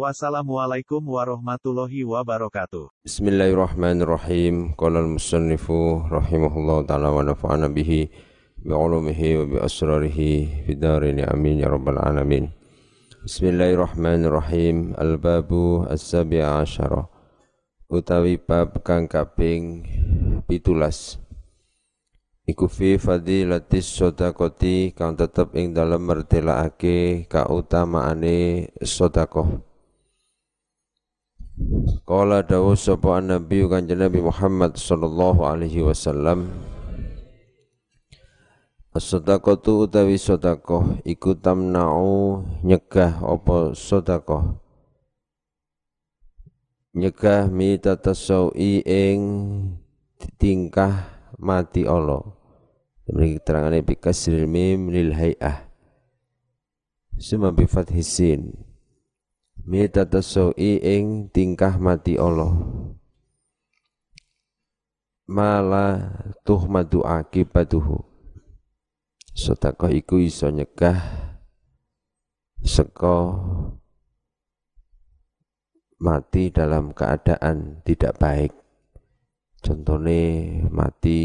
Wassalamualaikum warahmatullahi wabarakatuh. Bismillahirrahmanirrahim. Qala al-musannifu rahimahullah taala wa nafa'ana bihi bi ulumihi wa bi asrarihi fi darin amin ya rabbal alamin. Bismillahirrahmanirrahim. Al-babu as-sabi'a asyara. Utawi bab kang kaping 17. Iku fi fadilatis sedekati kang tetep ing dalem mertelakake kautamaane sedekah. Qala dawu sapa Nabi Kanjeng Nabi Muhammad sallallahu alaihi wasallam As-sadaqatu utawi sedekah iku tamna'u nyegah apa sedekah? Nyegah mitatasau'i ing tingkah mati Allah. Demikian keterangan bi kasril mim lil hay'ah. Suma bi fathisin mitatasau'i ing tingkah mati Allah. Mala tuhmadu akibatuhu. Sedekah iku iso nyegah seko mati dalam keadaan tidak baik. Contohnya mati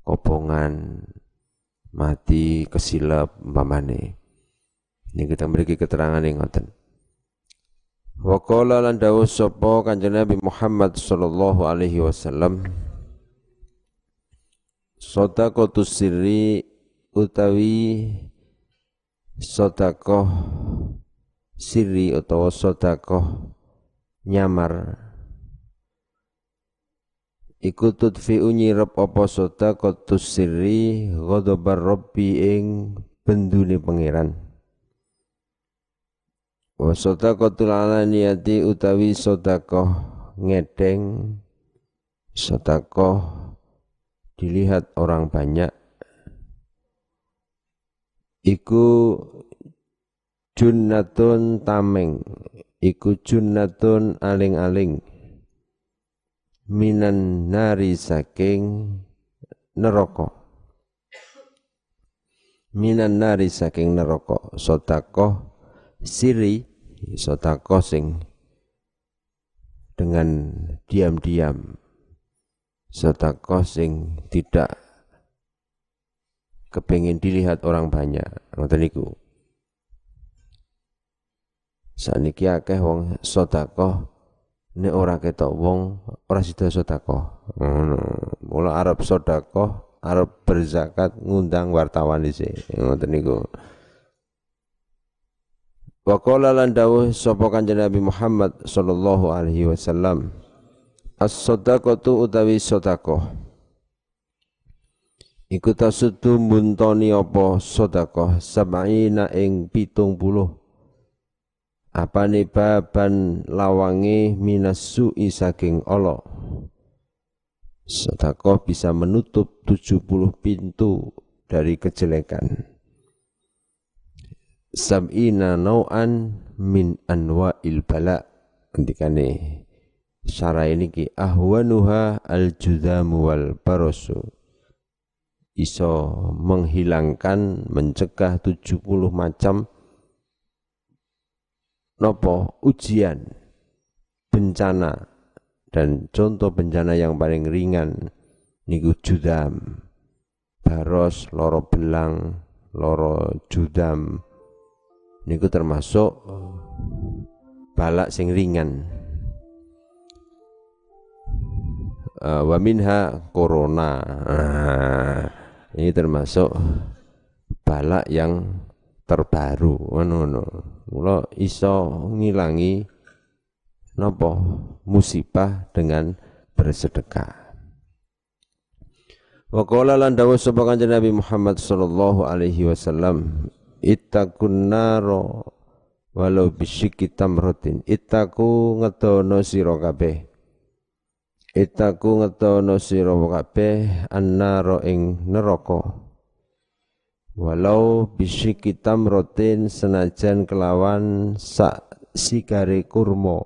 kopongan mati kesilap umpamane. Ini kita memiliki keterangan yang ngoten Wa qala lan dawuh sapa Kanjeng Nabi Muhammad sallallahu alaihi wasallam. Sadaqatus sirri utawi sedekah sirri utawa sedekah nyamar. Iku tudfi'u nyirep apa sadaqatus sirri ghadabar rabbi ing bendune pangeran Wa sadaqatul alaniyati utawi sedekah ngedeng sedekah dilihat orang banyak. Iku junnatun tameng iku junnatun aling-aling. Minan nari saking neraka. Minan nari saking neraka sedekah siri sotako sing dengan diam-diam sotako sing tidak kepingin dilihat orang banyak ngoten niku. Saniki akeh wong sedekah nek ora ketok wong ora sida sedekah. Ngono. Mula arep sedekah arep berzakat ngundang wartawan dhisik ngoten niku Wa qala lan dawuh sapa Kanjeng Nabi Muhammad sallallahu alaihi wasallam As-sadaqatu utawi sedekah. Iku tasudu muntoni apa sedekah? Sab'ina ing 70 Apane baban lawange minas su'i saking Allah. Sedekah bisa menutup 70 pintu dari kejelekan sab'ina nau'an min anwa'il bala. Ngendikane syara ini ki ahwanuha al judhamu wal barosu iso menghilangkan mencegah 70 macam nopo ujian bencana. Dan contoh bencana yang paling ringan niku judam baros loro belang loro judam niku termasuk balak sing ringan. Uh, wa minha corona. Nah, ini termasuk balak yang terbaru. Ngono ngono. Iso ngilangi nopo musibah dengan bersedekah. Wa qala lan dawuh sapa kanjeng Nabi Muhammad sallallahu alaihi wasallam ittaqun naro walau bisyiki tamrotin ittaku ngedono sira kabeh Itaku ngetono sira kabeh annara ing neraka. Walau bisiki tamrotin senajan kelawan sak sigare kurma.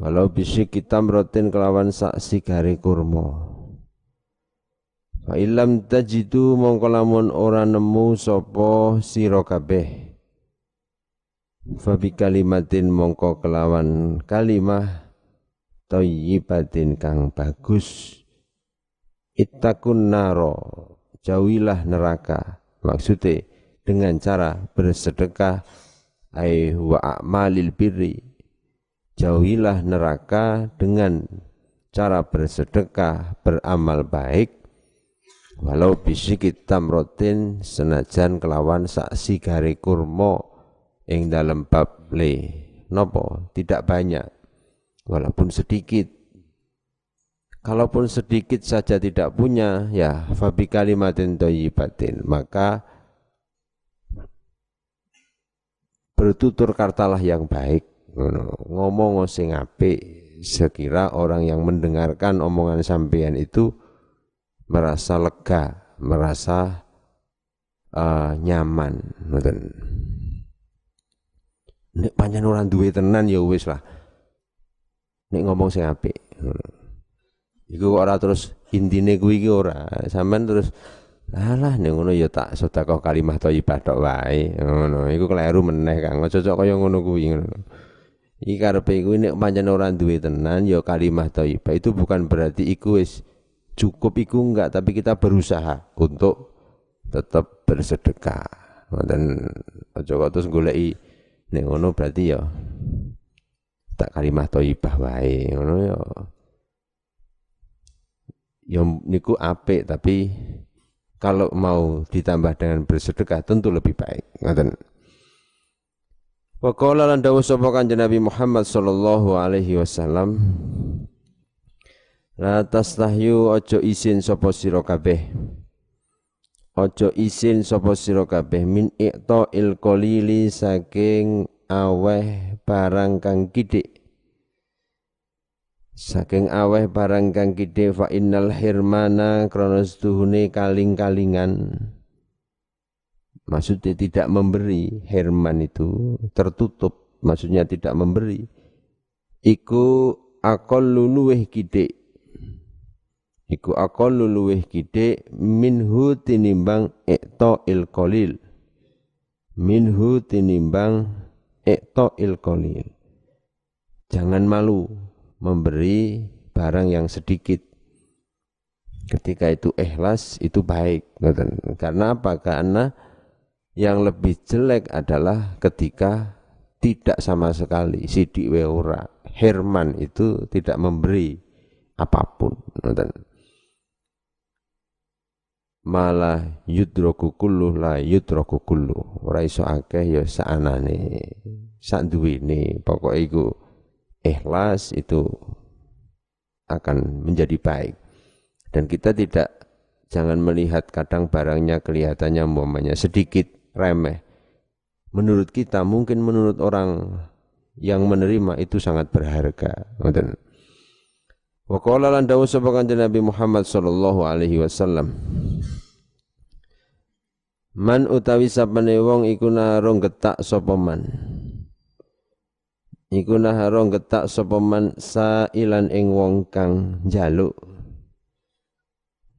Walau bisiki tamrotin kelawan sak sigare kurma. Fa ilam tajidu mongko lamun ora nemu sapa sira kabeh. Fa bi kalimatin mongko kelawan kalimah thayyibatin kang bagus. Ittaqun naro jauhilah neraka. Maksudnya dengan cara bersedekah ai wa a'malil birri. Jauhilah neraka dengan cara bersedekah beramal baik walau bisikit tamrotin senajan kelawan saksi gari kurma ing dalam bab le. Nopo tidak banyak. Walaupun sedikit. Kalaupun sedikit saja tidak punya, ya fabi kalimatin toyibatin, maka bertutur kartalah yang baik. Ngomong sing apik, sekira orang yang mendengarkan omongan sampean itu merasa lega, merasa uh, nyaman. Nek panjang orang duwe tenan ya wis lah nek ngomong sing apik. Iku ora terus intine kuwi iki ora. Sampeyan terus alah nek ngono ya tak sedekah kalimah thayyibah tok wae. Ngono. Iku kleru meneh Kang. Aja cocok kaya ngono kuwi ngono. Iki karepe kuwi nek pancen ora duwe tenan ya kalimah thayyibah itu bukan berarti iku wis cukup iku enggak tapi kita berusaha untuk tetap bersedekah. Aja kok terus goleki berarti ya tak kalimah thayyibah wae ngono ya ya niku apik tapi kalau mau ditambah dengan bersedekah tentu lebih baik ngoten Wa qala lan dawuh sapa kanjeng Nabi Muhammad sallallahu alaihi wasallam La tastahyu ojo isin sapa sira kabeh. Ojo isin sapa sira kabeh. Min iqta il qalili saking aweh barang kang kidik. Saking aweh barang kang kidik fa innal hirmana krana setuhune kaling-kalingan. Maksudnya tidak memberi herman itu tertutup. Maksudnya tidak memberi. Iku akol luluweh kidik iku akol luluweh kidik minhu tinimbang ikto il kolil minhu tinimbang il qalil. Jangan malu memberi barang yang sedikit. Ketika itu ikhlas itu baik. Karena apa? Karena yang lebih jelek adalah ketika tidak sama sekali sidik weura Herman itu tidak memberi apa pun malah yudroku kullu la yudroku kullu ora iso akeh ya saanane sak duwene pokoke iku ikhlas itu akan menjadi baik. Dan kita tidak jangan melihat kadang barangnya kelihatannya umpamanya sedikit remeh. Menurut kita mungkin menurut orang yang menerima itu sangat berharga. Ngoten. Wa qala lan sapa Nabi Muhammad sallallahu alaihi wasallam Man utawi sapane wong iku narong getak sapa man? Iku narong getak sapa man sailan ing wong kang njaluk.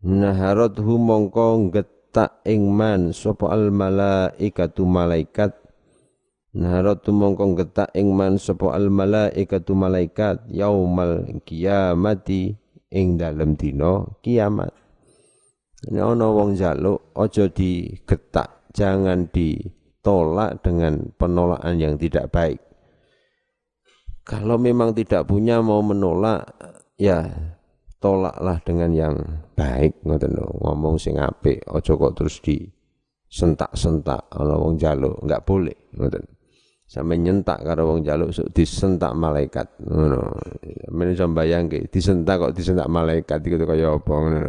Naharot hu mongko getak ing man sapa al malaikatu malaikat. Naharatu mongko getak ing man sapa al malaikatu malaikat yaumal kiamati ing dalem dina kiamat. Ini ana wong jaluk aja digetak, jangan ditolak dengan penolakan yang tidak baik. Kalau memang tidak punya mau menolak, ya tolaklah dengan yang baik ngoten ngomong sing apik aja kok terus di sentak-sentak ana wong jaluk enggak boleh ngoten. Sampe nyentak karo wong jaluk sok disentak malaikat ngono. Men iso bayangke disentak kok disentak malaikat iku kaya apa ngono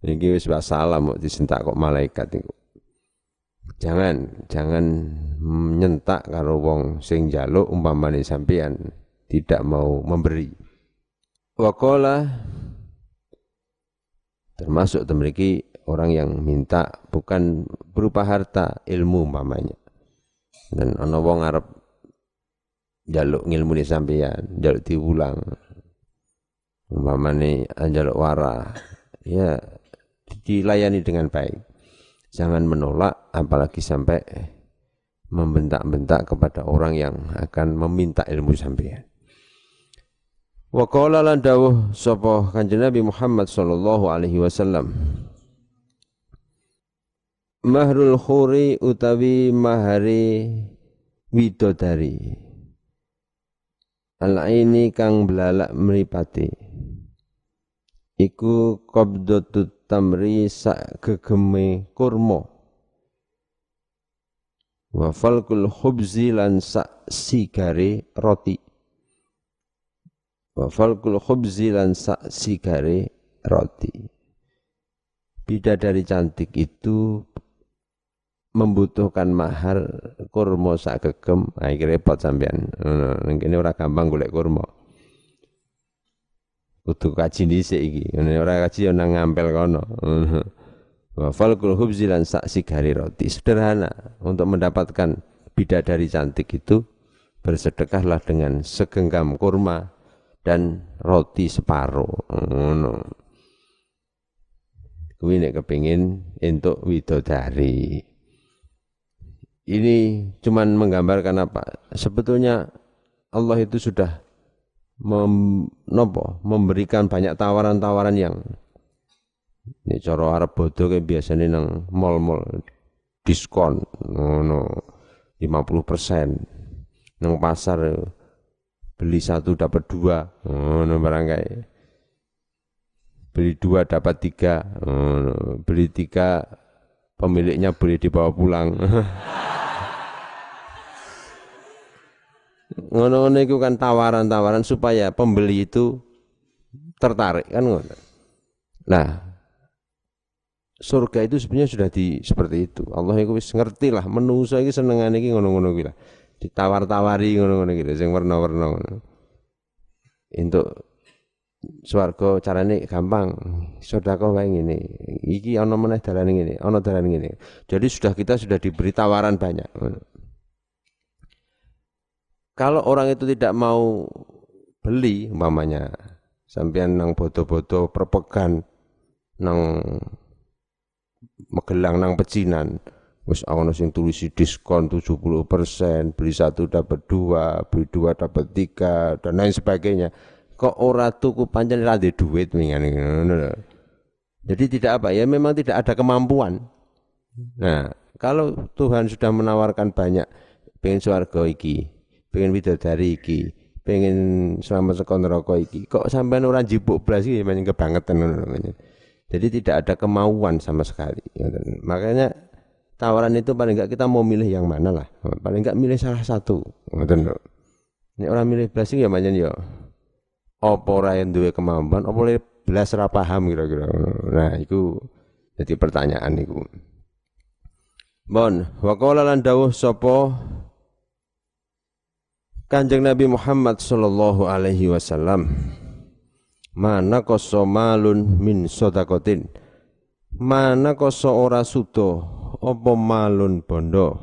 iki wis salam kok disentak kok malaikat iku jangan jangan nyentak karo wong sing jaluk umpamane sampean tidak mau memberi. Wakola termasuk memiliki orang yang minta bukan berupa harta ilmu mamanya dan ana wong arep jaluk ngilmu ni sampeyan jaluk diulang. Umpamane jaluk wara ya dilayani dengan baik. Jangan menolak apalagi sampai membentak-bentak kepada orang yang akan meminta ilmu sampeyan Wa qala lan dawuh sapa Kanjeng Nabi Muhammad sallallahu alaihi wasallam. Mahrul khuri utawi mahari widodari. Al ini kang belalak mripate Iku qabdatut tamri sak gegeme kurma Wa falkul khubzi lan sak sigare roti wa falkul khubzi lan sak sigare roti. Bidadari cantik itu membutuhkan mahar kurma sak gegem, iki repot sampean. Kene ora gampang golek kurma. Kudu kaji dhisik iki. Ora kaji yo nang ngampel kono. Wa falkul khubzi lan sak sigare roti. Sederhana untuk mendapatkan bidadari cantik itu bersedekahlah dengan segenggam kurma dan roti separuh ngono kuwi nek kepengin entuk widodari ini cuman menggambarkan apa sebetulnya Allah itu sudah mem, nopo, memberikan banyak tawaran-tawaran yang ini cara Arab bodoh kayak biasanya nang mall-mall diskon ngono 50% nang pasar beli satu dapat dua oh, barang kayak. Beli dua dapat tiga oh, beli tiga pemiliknya boleh dibawa pulang ngono-ngono itu kan tawaran-tawaran supaya pembeli itu tertarik kan ngono. Nah, surga itu sebenarnya sudah di seperti itu. Allah itu wis ngerti lah menungso iki senengane iki ngono-ngono kuwi ditawar-tawari ngono-ngono gitu sing warna-warna ngono. Untuk swarga carane gampang. Sedekah wae ngene. Iki ana meneh dalane ngene, ana dalane ngene. Jadi sudah kita sudah diberi tawaran banyak. Kalau orang itu tidak mau beli umpamanya sampean nang bodo-bodo perpekan nang Magelang nang pecinan Wis ana sing tulisi diskon 70%, beli satu dapat dua, beli dua dapat tiga, dan lain sebagainya. Kok ora tuku pancen ra duit mingan ngono Jadi tidak apa ya memang tidak ada kemampuan. Nah, kalau Tuhan sudah menawarkan banyak pengen swarga iki, pengen bidadari iki, pengen selamat sekon neraka iki, kok sampean ora jipuk blas iki banyak kebangetan ngono. Jadi tidak ada kemauan sama sekali. Makanya tawaran itu paling enggak kita mau milih yang mana lah. Paling enggak milih salah satu ini orang milih belas ya macam ya. Apa ora yang duwe kemampuan apa oleh belas ora paham kira-kira. Nah itu jadi pertanyaan itu Bon, waqala lan dawuh sapa Kanjeng Nabi Muhammad sallallahu alaihi wasallam mana kosomalun min sodakotin? Mana koso ora sudo? Apa malun bondo?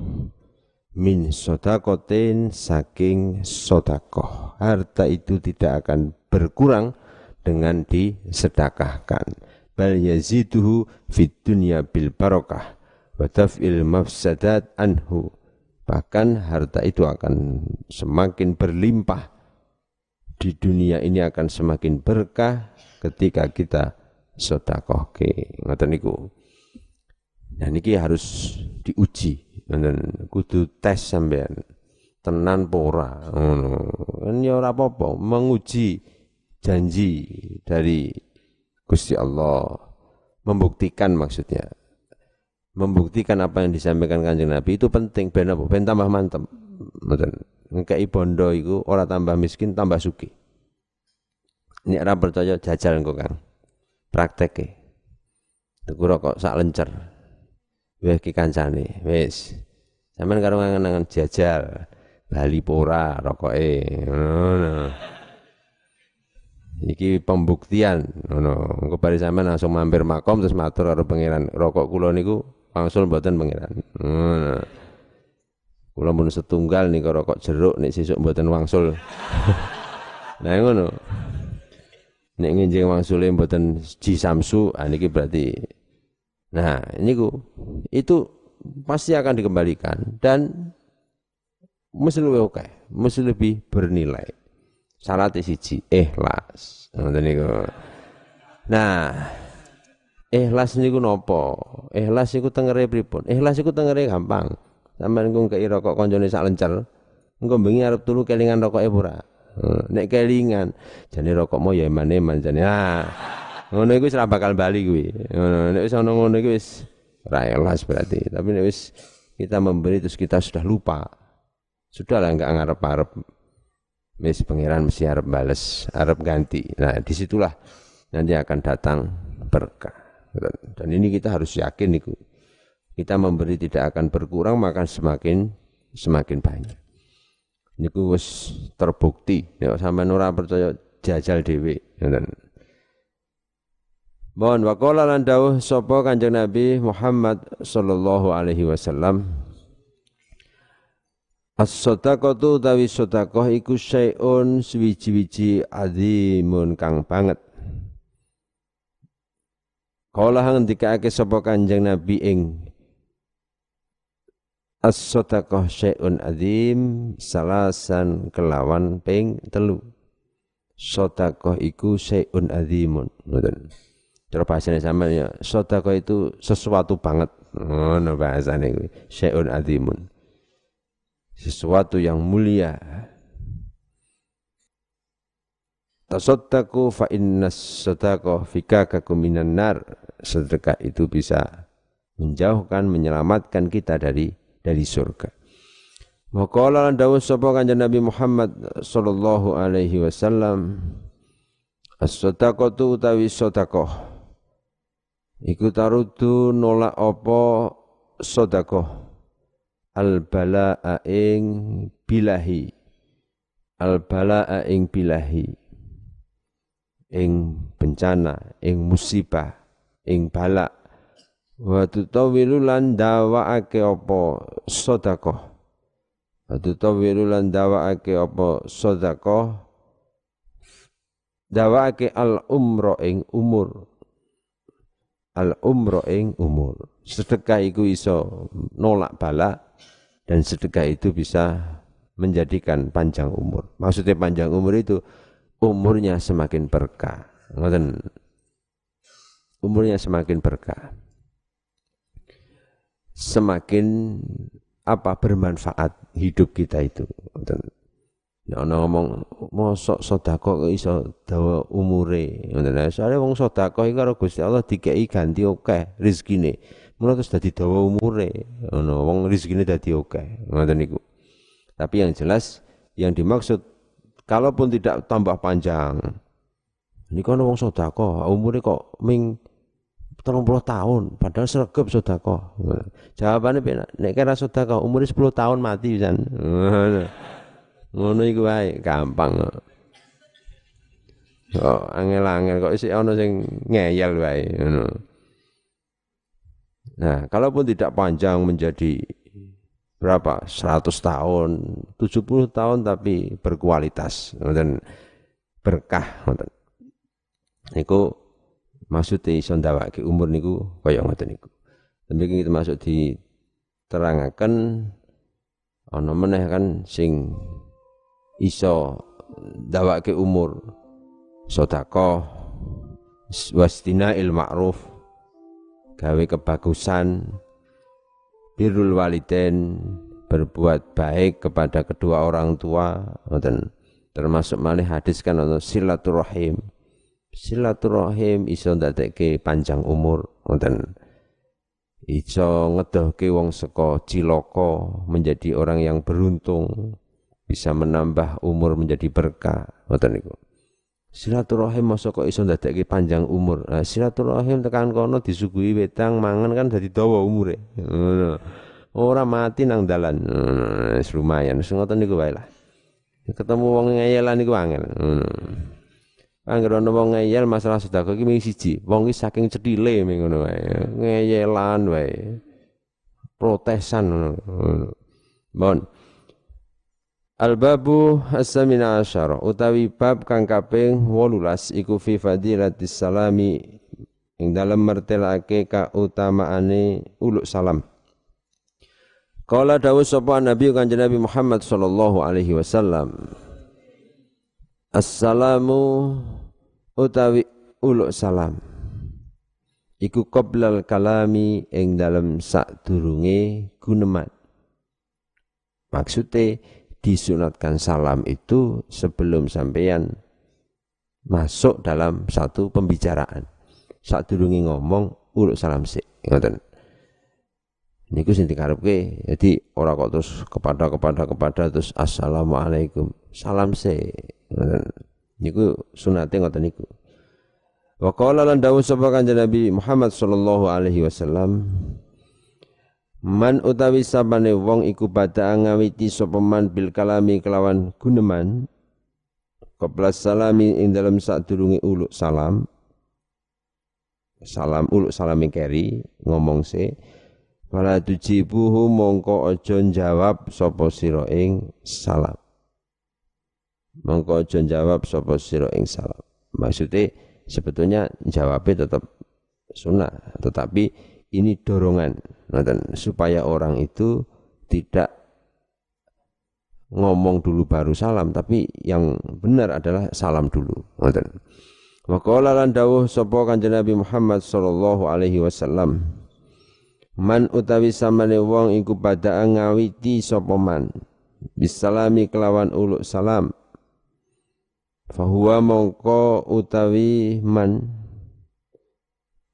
Min sodakotin saking sodakoh. Harta itu tidak akan berkurang dengan disedekahkan. Bal yaziduhu fid dunya bil barokah wa taf'il mafsadat anhu bahkan harta itu akan semakin berlimpah. Di dunia ini akan semakin berkah ketika kita sodakoh ke ngoten niku. Nah niki harus diuji, dan kudu tes sampean. Tenan pora, ngono. Kan ya ora apa-apa, menguji janji dari Gusti Allah, membuktikan maksudnya. Membuktikan apa yang disampaikan Kanjeng Nabi itu penting ben apa? Ben tambah mantep. Ngoten. Ngekei bondo iku ora tambah miskin, tambah suki. Ini ora percaya jajal engko Kang. Prakteke. Tuku rokok sak lencer wis ki kancane wis sampean karo ngangen jajal bali pora rokoke ngono iki pembuktian ngono engko bari langsung mampir makom terus matur karo pangeran rokok kula niku wangsul mboten pangeran. Ngono kula setunggal nih rokok jeruk nek sesuk mboten wangsul. Nah ngono. Nek nginjing wangsule mboten ji samsu ah niki berarti. Nah niku itu pasti akan dikembalikan dan mesti lebih oke mesti lebih bernilai. Syarat siji ikhlas. Ngoten nah ikhlas niku nopo? Ikhlas niku tengere pripun? Ikhlas niku tengere gampang. Sampean engko kei rokok koncone sak lencer engko bengi arep turu kelingan rokoke ora nek kelingan jane rokokmu ya eman-eman jane. Ah ngono iku wis ora bakal bali kuwi. Ngono nek wis ono ngono iku wis ora ikhlas berarti. Tapi nek wis kita memberi terus kita sudah lupa Sudahlah enggak ngarep-arep. Wis pangeran mesti arep bales, arep ganti. Nah, di situlah nanti akan datang berkah. Dan ini kita harus yakin itu. Kita memberi tidak akan berkurang maka semakin semakin banyak. Ini wis terbukti. Ya sampai ora percaya jajal dhewe. Ngoten. Mohon waqala lan dawuh sapa Kanjeng Nabi Muhammad sallallahu alaihi wasallam As-sadaqatu utawi sedekah iku syai'un suwiji-wiji azimun kang banget. Kala ngendikake sapa Kanjeng Nabi ing As-sadaqah syai'un azim salasan kelawan ping telu. Sedekah iku syai'un azimun. Ngoten. Cara bahasane sampeyan ya, sedekah itu sesuatu banget. Ngono bahasane kuwi. Syai'un azimun sesuatu yang mulia. Tasaddaqu fa inna sadaqah fikakakum minan nar. Sedekah itu bisa menjauhkan, menyelamatkan kita dari dari surga. Maqala lan dawuh sapa kanjeng Nabi Muhammad sallallahu alaihi wasallam As-sadaqatu utawi sedekah iku tarudu nolak apa sedekah al balaa ing bilahi al balaa ing bilahi ing bencana ing musibah ing bala wa tutawilu lan dawaake apa? Sedekah. Wa tutawilu lan dawaake apa? Sedekah. Dawaake al umra ing umur. Al umra ing umur. Sedekah iku iso nolak bala dan sedekah itu bisa menjadikan panjang umur. Maksudnya panjang umur itu umurnya semakin berkah. Ngoten. Umurnya semakin berkah. Semakin apa bermanfaat hidup kita itu. Nek ana ngomong mosok sedekah kok iso dawa umure. Ngoten. Soale wong sedekah iki karo Gusti Allah dikeki ganti akeh rezekine. Mula terus dadi dawa umure. Ngono, wong rezekine dadi akeh. Ngoten niku. Tapi yang jelas yang dimaksud kalaupun tidak tambah panjang. Ini kan wong sodako, umurnya kok ming puluh tahun, padahal sregep sodako. Jawabannya bina, nek kira sodako, umurnya sepuluh tahun mati bisa. Ngono iku wae, gampang. Oh, angel-angel kok isi ono sing ngeyel wae. Nah, kalaupun tidak panjang menjadi berapa? 100 tahun, 70 tahun tapi berkualitas dan berkah. Niku maksudnya iso ndawake umur niku kaya ngoten niku. Demikian kita masuk di terangaken ana meneh kan sing iso ndawake umur sedekah wastina il ma'ruf gawe kebagusan birrul waliden berbuat baik kepada kedua orang tua dan termasuk malih hadis kan ono silaturahim silaturahim iso ndadekke panjang umur ngoten iso ngedohke wong saka cilaka menjadi orang yang beruntung bisa menambah umur menjadi berkah ngoten niku Silaturahim masa kok iso ndadekke panjang umur. Nah, silaturahim tekan kono disuguhi wedang mangan kan dadi dawa umure. Ora mati nang dalan. Lumayan. Wis ngoten niku wae lah. Ketemu wong ngeyelan niku angel. Angger ana wong ngeyel masalah sedekah iki mung siji, wong iki saking cedhile ngono wae. Ngeyelan wae. Protesan ngono. Bon. Al-babu as-samina asyara utawi bab kang kaping 18 iku fi fadilatis salami ing dalem mertelake kautamaane uluk salam. Kala dawuh sapa Nabi Kanjeng Nabi Muhammad sallallahu alaihi wasallam. Assalamu utawi uluk salam. Iku qoblal kalami ing dalem sadurunge guneman. Maksudnya disunatkan salam itu sebelum sampeyan masuk dalam satu pembicaraan. Saat durungi ngomong uluk salam sik. Ngoten niku sing dikarepke jadi ora kok terus kepada kepada kepada terus assalamualaikum salam se niku sunate ngoten niku wa qala lan dawuh sapa kanjeng Nabi Muhammad sallallahu alaihi wasallam Man utawi sabane wong iku pada ngawiti sapa man bil kalami kelawan guneman qabla salami ing dalam sadurunge uluk salam salam uluk salam keri ngomong se Fala tujibuhu mongko aja jawab sapa sira ing salam. Mongko aja jawab sapa sira ing salam. Maksudnya sebetulnya jawabnya tetap sunnah, tetapi ini dorongan supaya orang itu tidak ngomong dulu baru salam, tapi yang benar adalah salam dulu. Nonton. Wa qala lan dawuh sapa Kanjeng Nabi Muhammad sallallahu alaihi wasallam Man utawi samane wong iku pada ngawiti sapa man bisalami kelawan uluk salam fahuwa mongko utawi man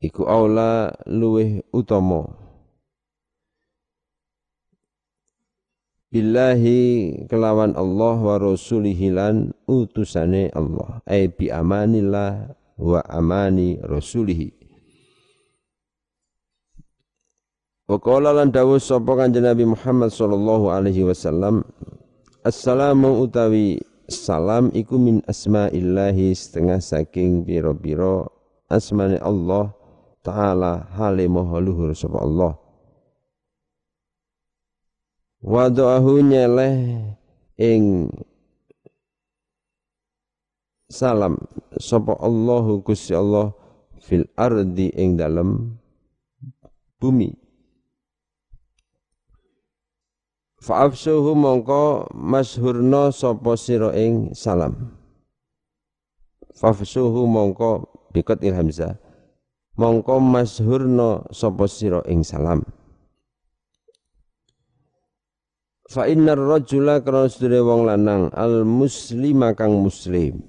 iku aula luweh utama. Billahi kelawan Allah wa rasulihi lan utusane Allah. Ai bi amanillah wa amani rasulihi. Wa qala lan dawuh sapa Kanjeng Nabi Muhammad sallallahu alaihi wasallam Assalamu utawi salam iku min asma'illahi setengah saking biro-biro asmane Allah taala hale maha luhur sapa Allah. Wa doahu nyeleh ing salam sapa Allahu Gusti Allah fil ardi ing dalem bumi Fa'afsuhu mongko mashurna sapa sira ing salam. Fa'afsuhu mongko bikot ilhamzah. Mongko mashurna sapa sira ing salam. Fa innar rajula kana wong lanang al muslima kang muslim.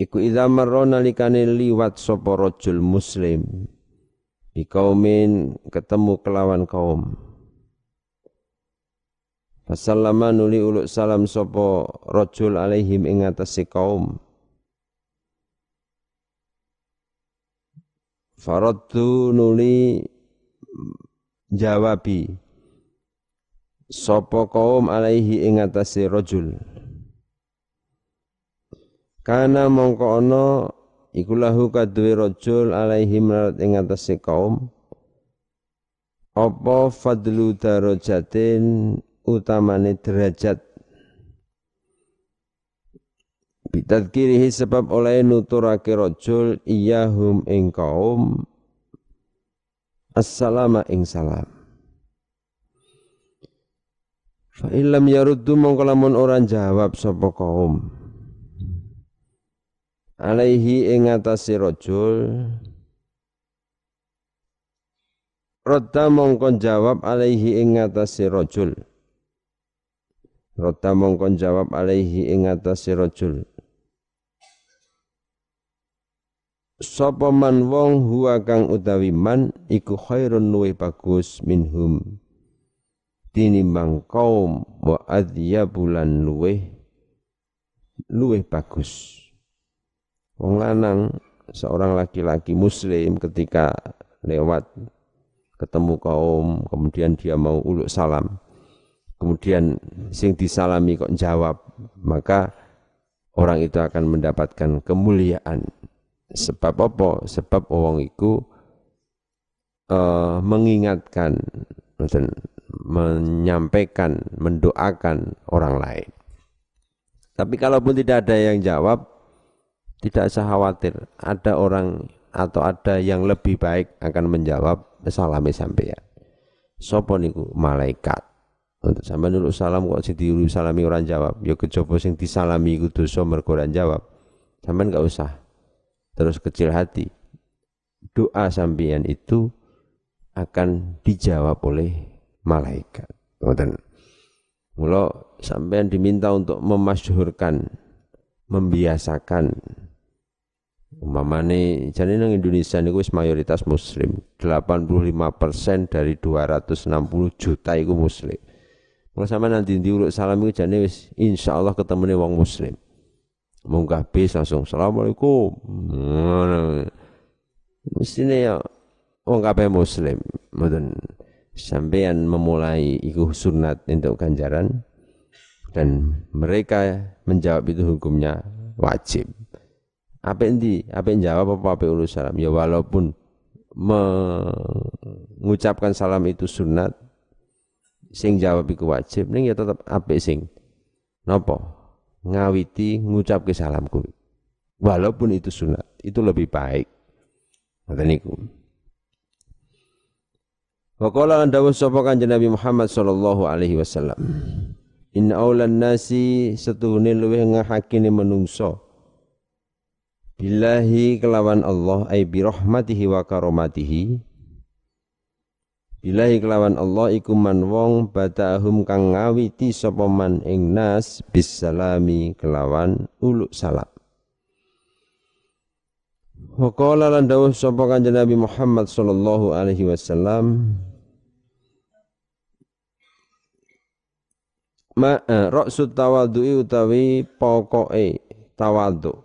Iku idza marra nalikane liwat sapa rajul muslim. Bi ketemu kelawan kaum. Fasallama nuli uluk salam sopo rojul alaihim ing atase kaum. Faraddu nuli jawabi sopo kaum alaihi ing atase rojul. Kana mongko ana iku lahu kaduwe rajul alaihim ing atase kaum apa fadlu darajatin utamane derajat. Bidadkirihi sebab oleh nuturake rojul iyahum ing kaum Assalama ing salam. Fa illam yaruddu mongko lamun ora jawab sapa kaum. Alaihi ing atase rajul Rodda mongko jawab alaihi ing atase rajul Rota mongkon jawab alaihi ing atase rajul. Sapa man wong huwa kang utawi man iku khairun luwih bagus minhum tinimbang kaum wa bulan luwih luwih bagus. Wong lanang seorang laki-laki muslim ketika lewat ketemu kaum kemudian dia mau uluk salam kemudian sing disalami kok jawab maka orang itu akan mendapatkan kemuliaan. Sebab apa? Sebab orang itu uh, mengingatkan dan menyampaikan, mendoakan orang lain. Tapi kalaupun tidak ada yang jawab, tidak usah khawatir. Ada orang atau ada yang lebih baik akan menjawab salami sampeyan. Sopo niku malaikat. Untuk sampai nurut salam kok sing salami orang jawab. Ya kejaba sing disalami iku dosa mergo jawab. Sampeyan enggak usah. Terus kecil hati. Doa sampeyan itu akan dijawab oleh malaikat. Ngoten. Mula sampean diminta untuk memasyhurkan, membiasakan Umpamane jane nang Indonesia niku wis mayoritas muslim. 85% dari 260 juta iku muslim. Mula sama nanti diurut salam iku jane wis insyaallah ketemune wong muslim. Munggah bis langsung Assalamualaikum. Mestine ya wong kabeh muslim. Mboten sampean memulai iku sunat untuk ganjaran dan mereka menjawab itu hukumnya wajib. Apa endi? Apa jawab apa apa ulus salam? Ya walaupun mengucapkan salam itu sunat, sing jawab itu wajib, ning ya tetap apa sing nopo ngawiti ngucap ke salamku. Walaupun itu sunat, itu lebih baik. Ngoten niku. Wa qala lan sapa kanjeng Nabi Muhammad sallallahu alaihi wasallam. Inna aulan nasi setuhune luweh ngahakine menungso billahi kelawan Allah ay bi rahmatihi wa karomatihi billahi kelawan Allah iku man wong badahum kang ngawiti sapa man ing nas bisalami kelawan uluk salam Wa qala lan dawuh sapa kanjeng Nabi Muhammad sallallahu alaihi wasallam Ma eh, ra'sut tawadhu'i utawi pokoke tawadhu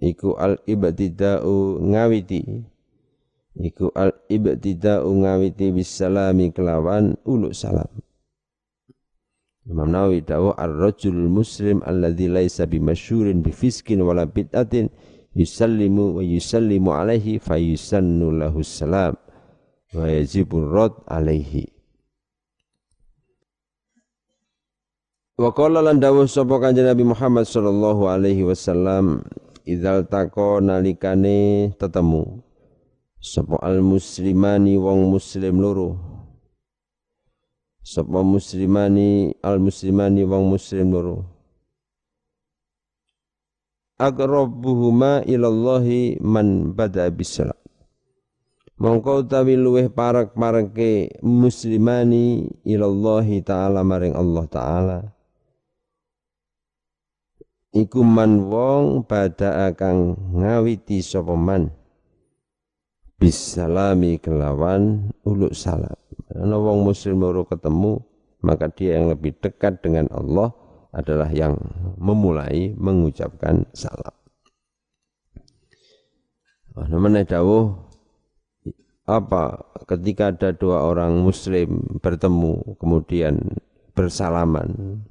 iku al ibtida'u ngawiti iku al ibtida'u ngawiti bisalami kelawan uluk salam. Imam Nawawi dawa ar-rajul muslim alladzi laisa bimasyhurin bifiskin wala bid'atin yusallimu wa yusallimu alaihi fayusannu lahu salam wa yajibu rad alaihi. Wa qala lan dawuh sapa kanjeng Nabi Muhammad sallallahu alaihi wasallam idzal tako nalikane tetemu sapa al muslimani wong muslim loro. Sapa muslimani al muslimani wong muslim loro. Aqrabuhuma ilallahi man bada bisalam mongko utawi luweh parak-parake muslimani ilallahi taala maring Allah taala. Iku man wong pada kang ngawiti sapa man bisalami kelawan uluk salam ana wong muslim loro ketemu maka dia yang lebih dekat dengan Allah adalah yang memulai mengucapkan salam. Namanya dawuh apa ketika ada dua orang muslim bertemu kemudian bersalaman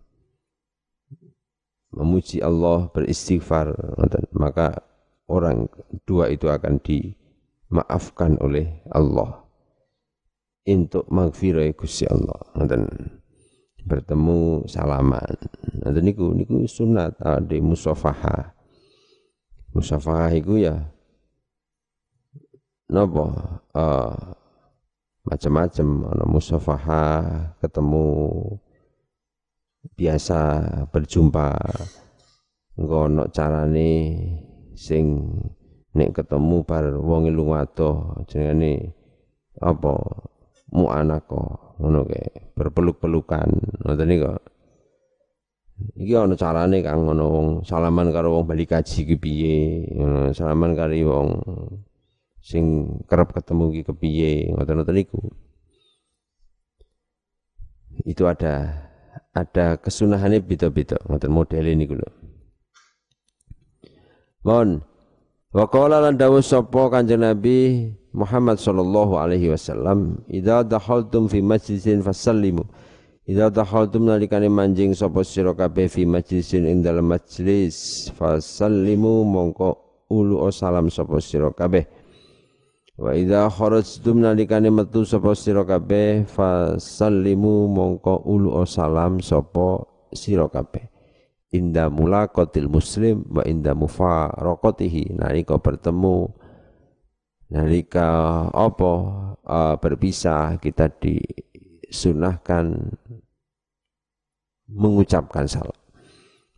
memuji Allah, beristighfar, maka orang dua itu akan dimaafkan oleh Allah untuk maghfirah Gusti Allah. Dan bertemu salaman. Nanti niku niku sunat di musafaha. Musafaha iku ya napa uh, macam-macam ana musafaha ketemu biasa berjumpa engko carane sing nek ketemu bar wong lunga adoh jenenge apa? Muanako ngono ke berpeluk-pelukan ngoten niku. Iki ana carane kang ngono wong salaman karo wong bali kaji ki piye salaman karo wong sing kerep ketemu ki kepiye ngoten-ngoten niku. Itu ada ada kesunahannya beda-beda ngoten model ini lho. Mohon wa qala lan dawuh sapa Kanjeng Nabi Muhammad sallallahu alaihi wasallam idza dakhaltum fi masjidin fasallimu. Idza dakhaltum nalikane manjing sapa sira kabeh fi majlisin ing dalem majlis fasallimu mongko ulu salam sapa sira kabeh. Wa idza kharajtum nalikane metu sapa sira kabeh fasallimu mongko ulu salam sapa sira kabeh inda mulaqatil muslim wa inda mufaraqatihi nalika bertemu nalika apa uh, berpisah kita disunahkan mengucapkan salam.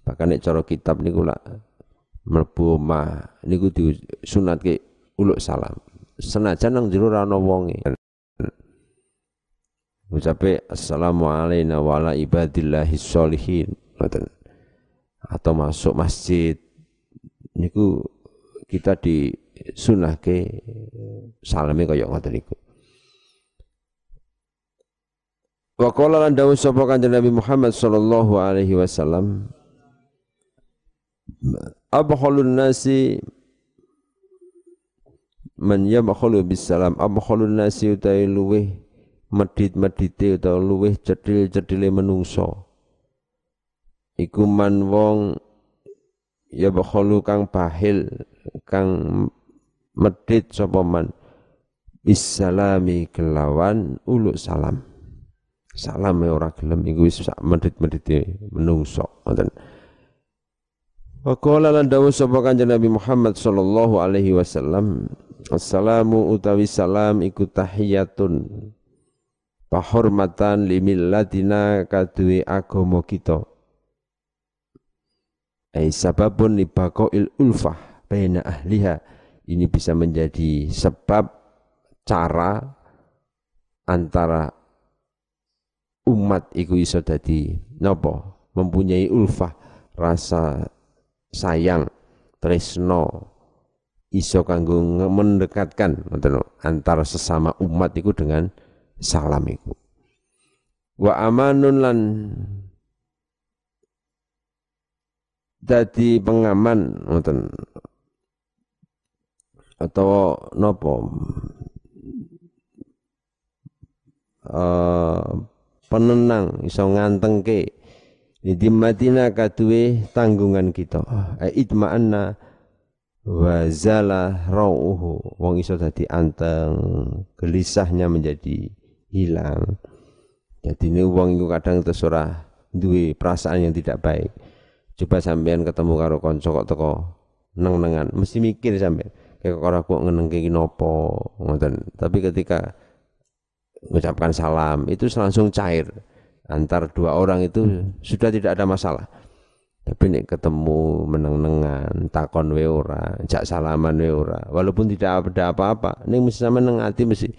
Bahkan nek cara kitab niku lak mlebu omah niku disunatke uluk salam. Senajan nang jero ora ana wonge. Ngucape assalamu alayna wa ibadillahi sholihin. Atau masuk masjid. Niku kita disunahke salame kaya ngoten niku. Wa qala lan dawuh sapa kanjeng Nabi Muhammad sallallahu alaihi wasallam Abkhalun nasi man yabkhalu bisalam abkhalun nasi utai luweh medit-medite utawa luweh cedhil-cedhile menungso iku man wong yabkhalu kang bahil kang medit sapa man. Bisalami kelawan uluk salam. Salam ya ora gelem iku wis sak medit-medite menungso ngoten. Wa qala lan dawuh sapa kanjeng Nabi Muhammad sallallahu alaihi wasallam Assalamu utawi salam iku tahiyatun pahormatan limillatina kaduwe agama kita Ai sababun libaqail ulfah baina ahliha. Ini bisa menjadi sebab cara antara umat iku iso dadi napa? Mempunyai ulfah rasa sayang tresno iso kanggo mendekatkan antara sesama umat iku dengan salam iku. Wa amanun lan dadi pengaman ngoten. Atau nopo uh, penenang iso ngantengke. Di Madinah kaduwe tanggungan kita. Itma'anna wa zala rauhu wong iso dadi anteng gelisahnya menjadi hilang. Jadi ini wong itu kadang terserah duwe perasaan yang tidak baik coba sampean ketemu karo kanca kok teko neng-nengan. Mesti mikir sampean. Kayak kok ngenengke iki napa ngoten. Tapi ketika mengucapkan salam itu langsung cair. Antar dua orang itu sudah tidak ada masalah. Tapi nih ketemu meneng-nengan takon we ora jak salaman we ora walaupun tidak ada apa-apa ini mesti sama nengati mesti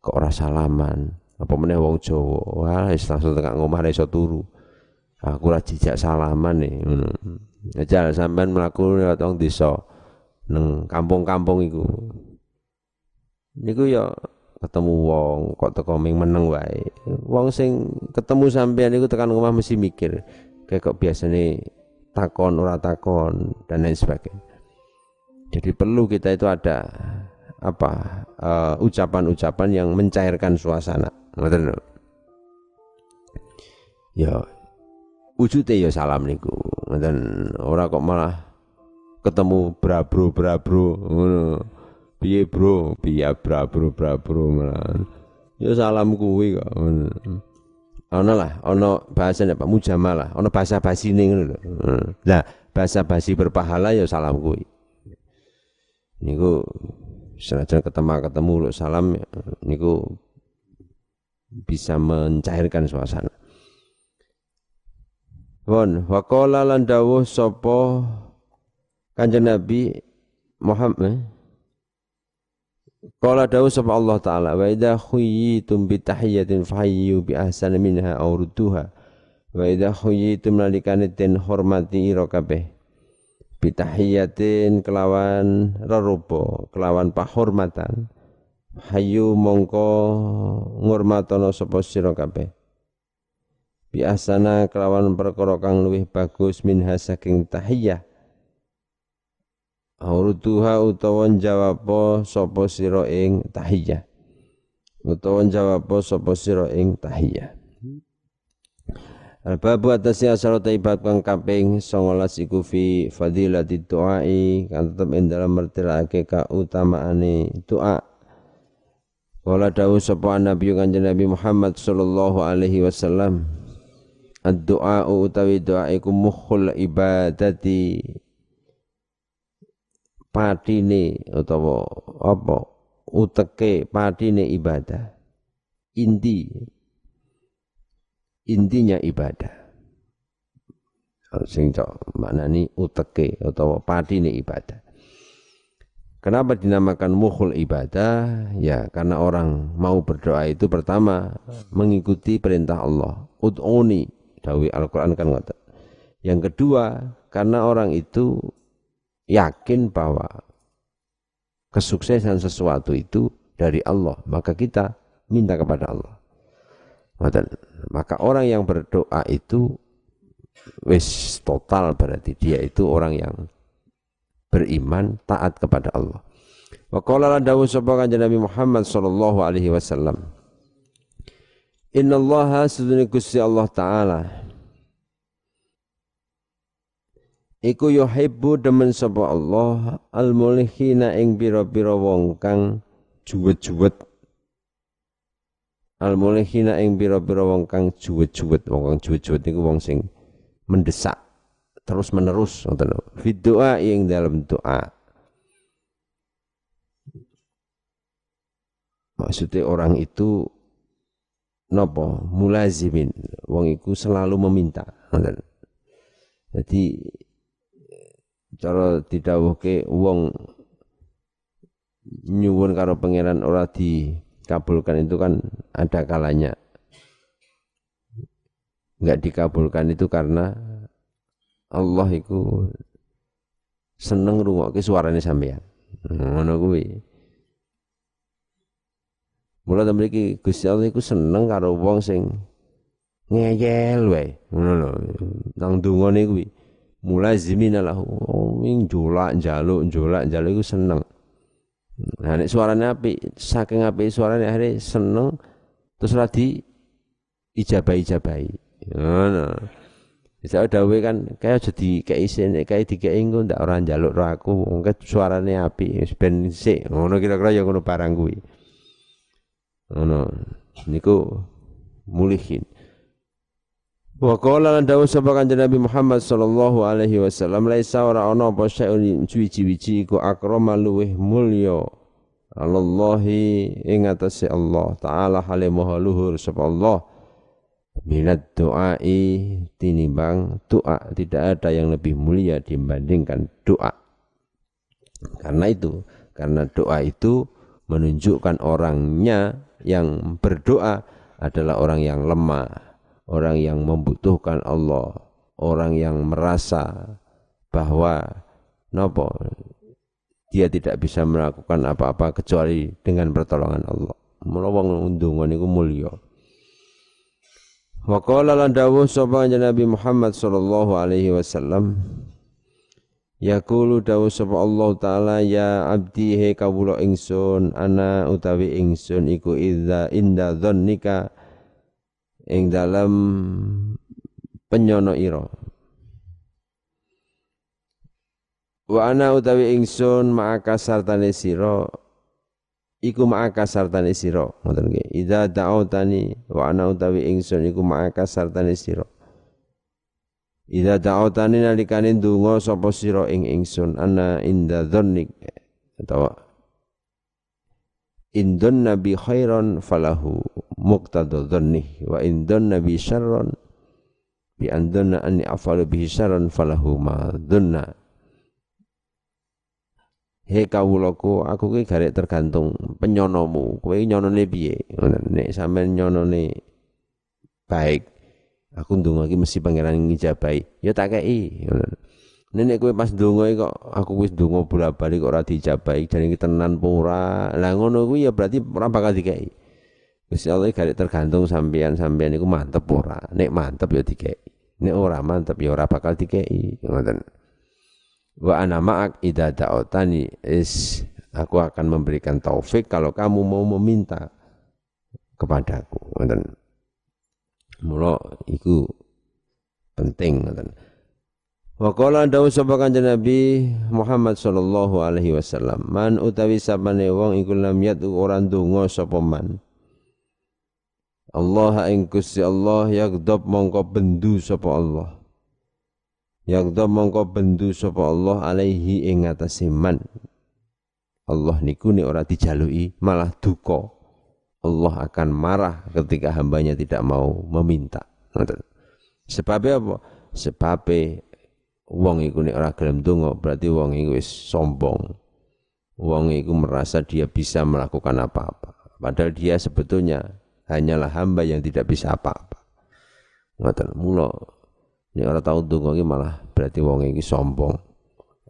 kok ora salaman? Apa meneh wong Jawa? Wah langsung tekan ngomah iso turu aku ora jejak salaman nih ngono. Aja sampean mlaku lewat wong desa neng kampung-kampung iku. Niku ya ketemu wong kok teko ming meneng wae. Wong sing ketemu sampean iku tekan rumah mesti mikir kayak kok biasanya takon ora takon dan lain sebagainya. Jadi perlu kita itu ada apa eh, ucapan-ucapan uh, yang mencairkan suasana. Ngoten ya wujudnya ya salam niku. Ngoten ora kok malah ketemu brabro brabro ngono. Piye bro? Piye bra bro bra bro malah. Ya salam kuwi kok ana lah ana bahasa nek mujamalah ana bahasa basi ning ngono lho. Lah bahasa basi berpahala ya salam kuwi. Niku senajan ketemu ketemu lho salam niku bisa mencairkan suasana Won waqala lan dawuh sapa Kanjeng Nabi Muhammad Qala dawu sapa Allah taala wa idza khuyyitum bi tahiyatin fahayyu bi ahsana minha aw rudduha wa idza khuyyitum nalikane den hormati ira kabeh bi tahiyatin kelawan rerupa kelawan pahormatan hayu mongko ngurmatono sapa sira kabeh bi ahsana kelawan perkara kang luwih bagus minha saking tahiyah Aurutuha utawa jawab sapa sira ing tahiyah. Utawa jawab sapa sira ing tahiyah. Al-babu atas ya salat ibad kang kaping 19 iku fi fadilati du'ai kan tetep ing dalam mertelake kautamaane doa. Kala dawuh sapa Nabi Kanjeng Nabi Muhammad sallallahu alaihi wasallam Ad-du'a utawi doa iku mukhul ibadati patine utawa apa uteke patine ibadah inti intinya ibadah. Sing cok maknani uteke utawa patine ibadah. Kenapa dinamakan mukhul ibadah? Ya, karena orang mau berdoa itu pertama mengikuti perintah Allah. Ud'uni, dawi Al-Qur'an kan ngoten. Yang kedua, karena orang itu yakin bahwa kesuksesan sesuatu itu dari Allah, maka kita minta kepada Allah. Maka orang yang berdoa itu wis total berarti dia itu orang yang beriman taat kepada Allah. Wa qala dawu sapa Nabi Muhammad sallallahu alaihi wasallam. Inna Allah sedune Gusti Allah taala. Iku yuhibbu demen sapa Allah al-mulihina ing pira-pira wong kang juwet-juwet. Al mulihina ing pira-pira wong kang juwet-juwet wong kang juwet-juwet niku wong sing mendesak terus menerus ngoten fi doa ing dalam doa maksudnya orang itu nopo mulazimin wong iku selalu meminta jadi cara didhawuhke wong nyuwun karo pangeran ora di dikabulkan itu kan ada kalanya nggak dikabulkan itu karena Allah itu seneng rungokke suarane sampean. Ngono kuwi. Mula ta mriki Gusti Allah iku seneng karo wong sing ngeyel wae. Ngono lho. Nang dungane kuwi. Mulazimina lahu. Oh, ing jolak njaluk, jolak njaluk iku seneng. Nah nek suarane apik, saking apik suarane akhirnya seneng terus lagi ijabah-ijabahi. Ngono. Bisa dawe kan kaya jadi kayak isin kayak tiga engko ndak orang jaluk roh aku mungkin suarane api ben sik ngono kira-kira ya ngono barang kuwi. Ngono. Niku mulihin. Wa qala lan dawuh sapa kanjeng Nabi Muhammad sallallahu alaihi wasallam laisa ora ana apa sayun suwi-wiji iku akrama luweh mulya Allahi ing atase Allah taala hale maha luhur sapa Allah minat doai tinimbang doa tidak ada yang lebih mulia dibandingkan doa karena itu karena doa itu menunjukkan orangnya yang berdoa adalah orang yang lemah orang yang membutuhkan Allah, orang yang merasa bahwa nopo dia tidak bisa melakukan apa-apa kecuali dengan pertolongan Allah. Melawang undungan itu mulia. Wa qala lan dawuh sapa Nabi Muhammad sallallahu alaihi wasallam Yaqulu dawuh sapa Allah taala ya abdi he kawula ingsun ana utawi ingsun iku idza inda dzannika ing dalam penyono ira. Wa ana utawi ingsun ma'aka sartane sira iku ma'aka sartane sira. Ngoten nggih. Idza da'utani wa ana utawi ingsun iku ma'aka sartane sira Ida da'utani nalikane ndonga sapa sira ing ingsun. Ana inda dzannik atau indun nabi khairan falahu muqtada dhanni wa indun nabi syarran bi andunna anni afalu bihi syarran falahu ma dunna He kawulaku aku ki garek tergantung penyonomu. Kowe nyonone piye? Nek sampean nyonone baik aku ndonga iki mesti pangeran ngijabahi ya tak kei Nenek kowe pas ndonga kok aku wis ndonga bolak-balik kok ora dijabahi jane iki tenan ora. Lah ngono kuwi ya berarti ora bakal dikei. Gusti Allah gak tergantung sampean-sampean iku mantep ora. Nek mantep ya dikei. Nek ora mantep ya ora bakal dikei. Ngoten. Wa ana ma'ak idza da'utani is aku akan memberikan taufik kalau kamu mau meminta kepadaku. Ngoten. Mula iku penting ngoten. Wa qala dawu sapa kanjeng Nabi Muhammad sallallahu alaihi wasallam man utawi sapane wong iku lam yatu ora ndonga sapa man. Allah ing Gusti Allah yagdab mongko bendu sapa Allah. Yagdab mongko bendu sapa Allah alaihi ing atase man. Allah niku nek ora dijalui malah duka Allah akan marah ketika hambanya tidak mau meminta sebabnya apa sebabnya wong iku nek ora gelem donga berarti wong iku wis sombong. Wong iku merasa dia bisa melakukan apa-apa. Padahal dia sebetulnya hanyalah hamba yang tidak bisa apa-apa. Ngoten mula nek ora tau donga malah berarti wong iki sombong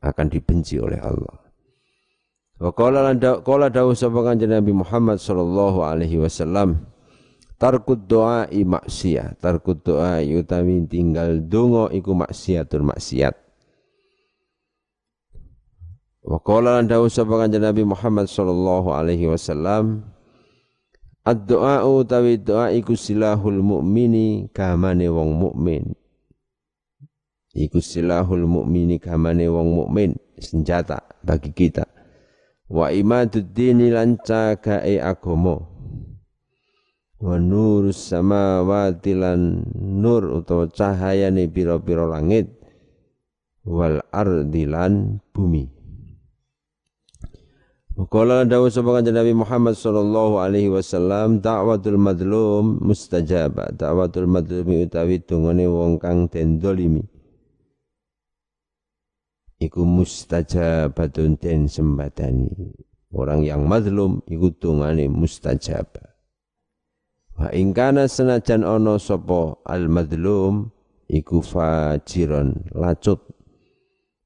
akan dibenci oleh Allah. Wa qala qala dawuh sapa Nabi Muhammad sallallahu alaihi wasallam Tarkut doa i maksiat, tarkut doa utawi tinggal dongo iku maksiatul maksiat. Wa qala lan dawuh sapa kanjeng Nabi Muhammad sallallahu alaihi wasallam Ad-doa utawi doa iku silahul mukmini kamane wong mukmin. Iku silahul mukmini kamane wong mukmin, senjata bagi kita. Wa imaduddini lan cagae agama wa nur samawati lan nur utawa cahayane pira-pira langit. Wal ardi lan bumi. Qala dawu sapa Nabi Muhammad sallallahu alaihi wasallam da'watul madlum mustajabah da'watul madlum utawi dungane wong kang den dolimi iku mustajabatun den sembadani orang yang madlum iku dungane mustajabah Wa ingkana senajan ono sopo al madlum iku fajiron lacut.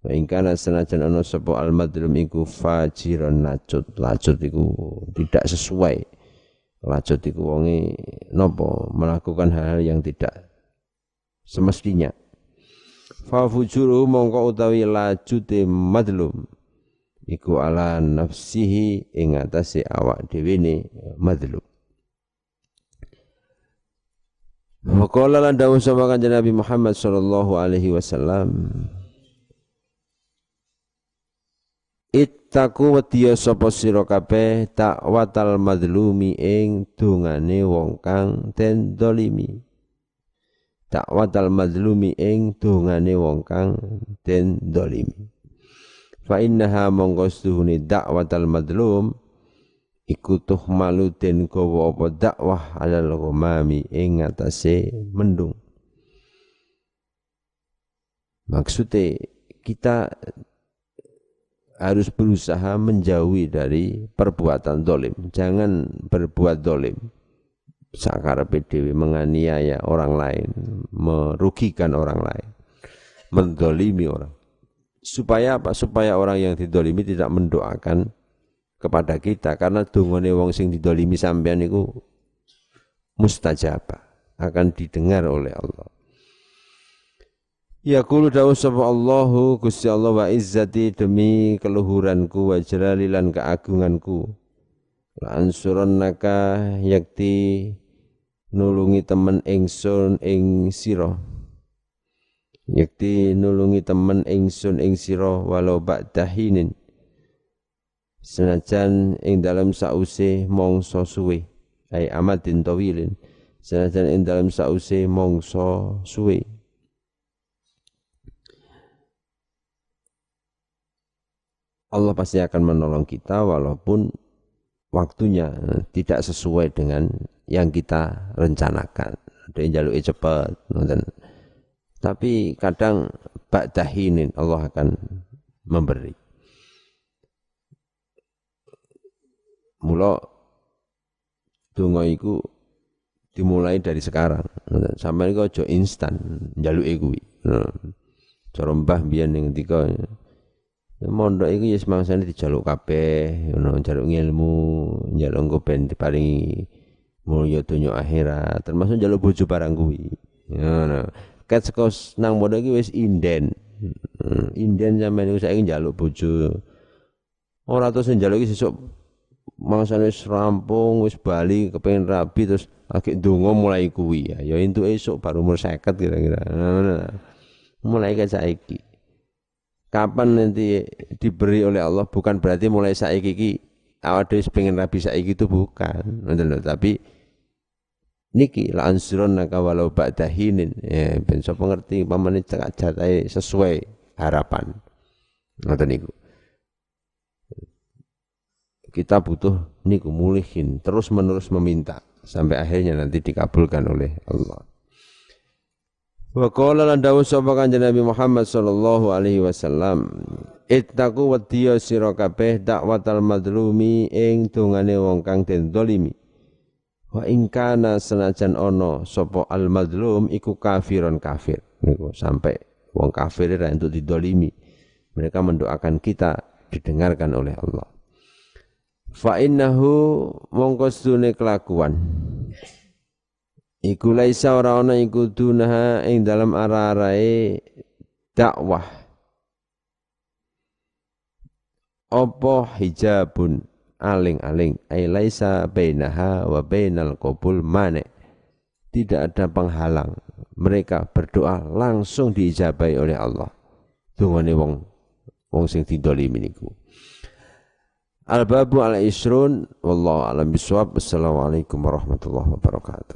Wa ingkana senajan ono sopo al madlum iku fajiron lacut. Lacut iku tidak sesuai. Lacut iku wongi nopo melakukan hal-hal yang tidak semestinya. Fa fujuru mongko utawi lajute madlum. Iku ala nafsihi ing atase awak dhewe ne madlum. Wa qala lan dawuh sapa kanjeng Nabi Muhammad sallallahu alaihi wasallam. Ittaku wadiya sapa sira kabeh takwatal madlumi ing dungane wong kang den dolimi Takwatal madlumi ing dungane wong kang den dolimi. Fa innaha mongko dakwatal madlum iku malu den gawa apa dakwah alal ghamami ing atase mendung. Maksudnya kita harus berusaha menjauhi dari perbuatan dolim. Jangan berbuat dolim sakar PDW menganiaya orang lain merugikan orang lain mendolimi orang supaya apa supaya orang yang didolimi tidak mendoakan kepada kita karena dungane wong sing didolimi sampean itu mustajabah akan didengar oleh Allah. Ya kulu dawu sapa Allahu Gusti Allah wa izzati demi keluhuranku wa jalalilan keagunganku. La ansurannaka yakti nulungi temen ingsun ing sira. Yakti nulungi temen ingsun ing sira walau ba'dahinin senajan ing dalam sause mongso suwe ai amadin tawilin. Senajan ing dalam sause mongso suwe. Allah pasti akan menolong kita walaupun waktunya tidak sesuai dengan yang kita rencanakan. Ada yang jaluk cepat, tapi kadang ba'dahinin Allah akan memberi. Mula donga iku dimulai dari sekarang. Sampai kok aja instan njaluke kuwi. Cara mbah biyen ning ngendika ya iku ya semangsane dijaluk kabeh, ngono njaluk ilmu, njaluk engko ben diparingi mulya donya akhirat, termasuk njaluk bojo barang kuwi. Ngono. Ket saka nang mondok iki wis inden. Inden sampeyan iku saiki njaluk bojo. Ora terus njaluk iki sesuk mangsane wis rampung wis bali kepengin rabi terus agak donga mulai kuwi ya ya entuk esuk baru umur 50 kira-kira mulai ke saiki kapan nanti diberi oleh Allah bukan berarti mulai saiki iki awak dhewe pengen rabi saiki itu bukan lho tapi niki la naka walau ba'da hinin ya ben sapa ngerti pamane cekak jatahe sesuai harapan ngoten niku kita butuh niku mulihin terus menerus meminta sampai akhirnya nanti dikabulkan oleh Allah. Wa qala lan dawuh sapa kanjeng Nabi Muhammad sallallahu alaihi wasallam Ittaqu wadiya sira kabeh dakwatal madlumi ing dongane wong kang den dolimi. Wa ing kana senajan ana sapa al madlum iku kafiron kafir. Niku sampai wong kafir ra entuk didolimi. Mereka mendoakan kita didengarkan oleh Allah fa innahu mongko sedune kelakuan iku laisa ora ana iku dunaha ing dalam ara-arae dakwah apa hijabun aling-aling. Ai laisa bainaha wa bainal qabul mane tidak ada penghalang. Mereka berdoa langsung diijabai oleh Allah. Dungane wong wong sing didolimi niku. Al-babu al-isrun wallahu alam bisawab. Assalamualaikum warahmatullahi wabarakatuh.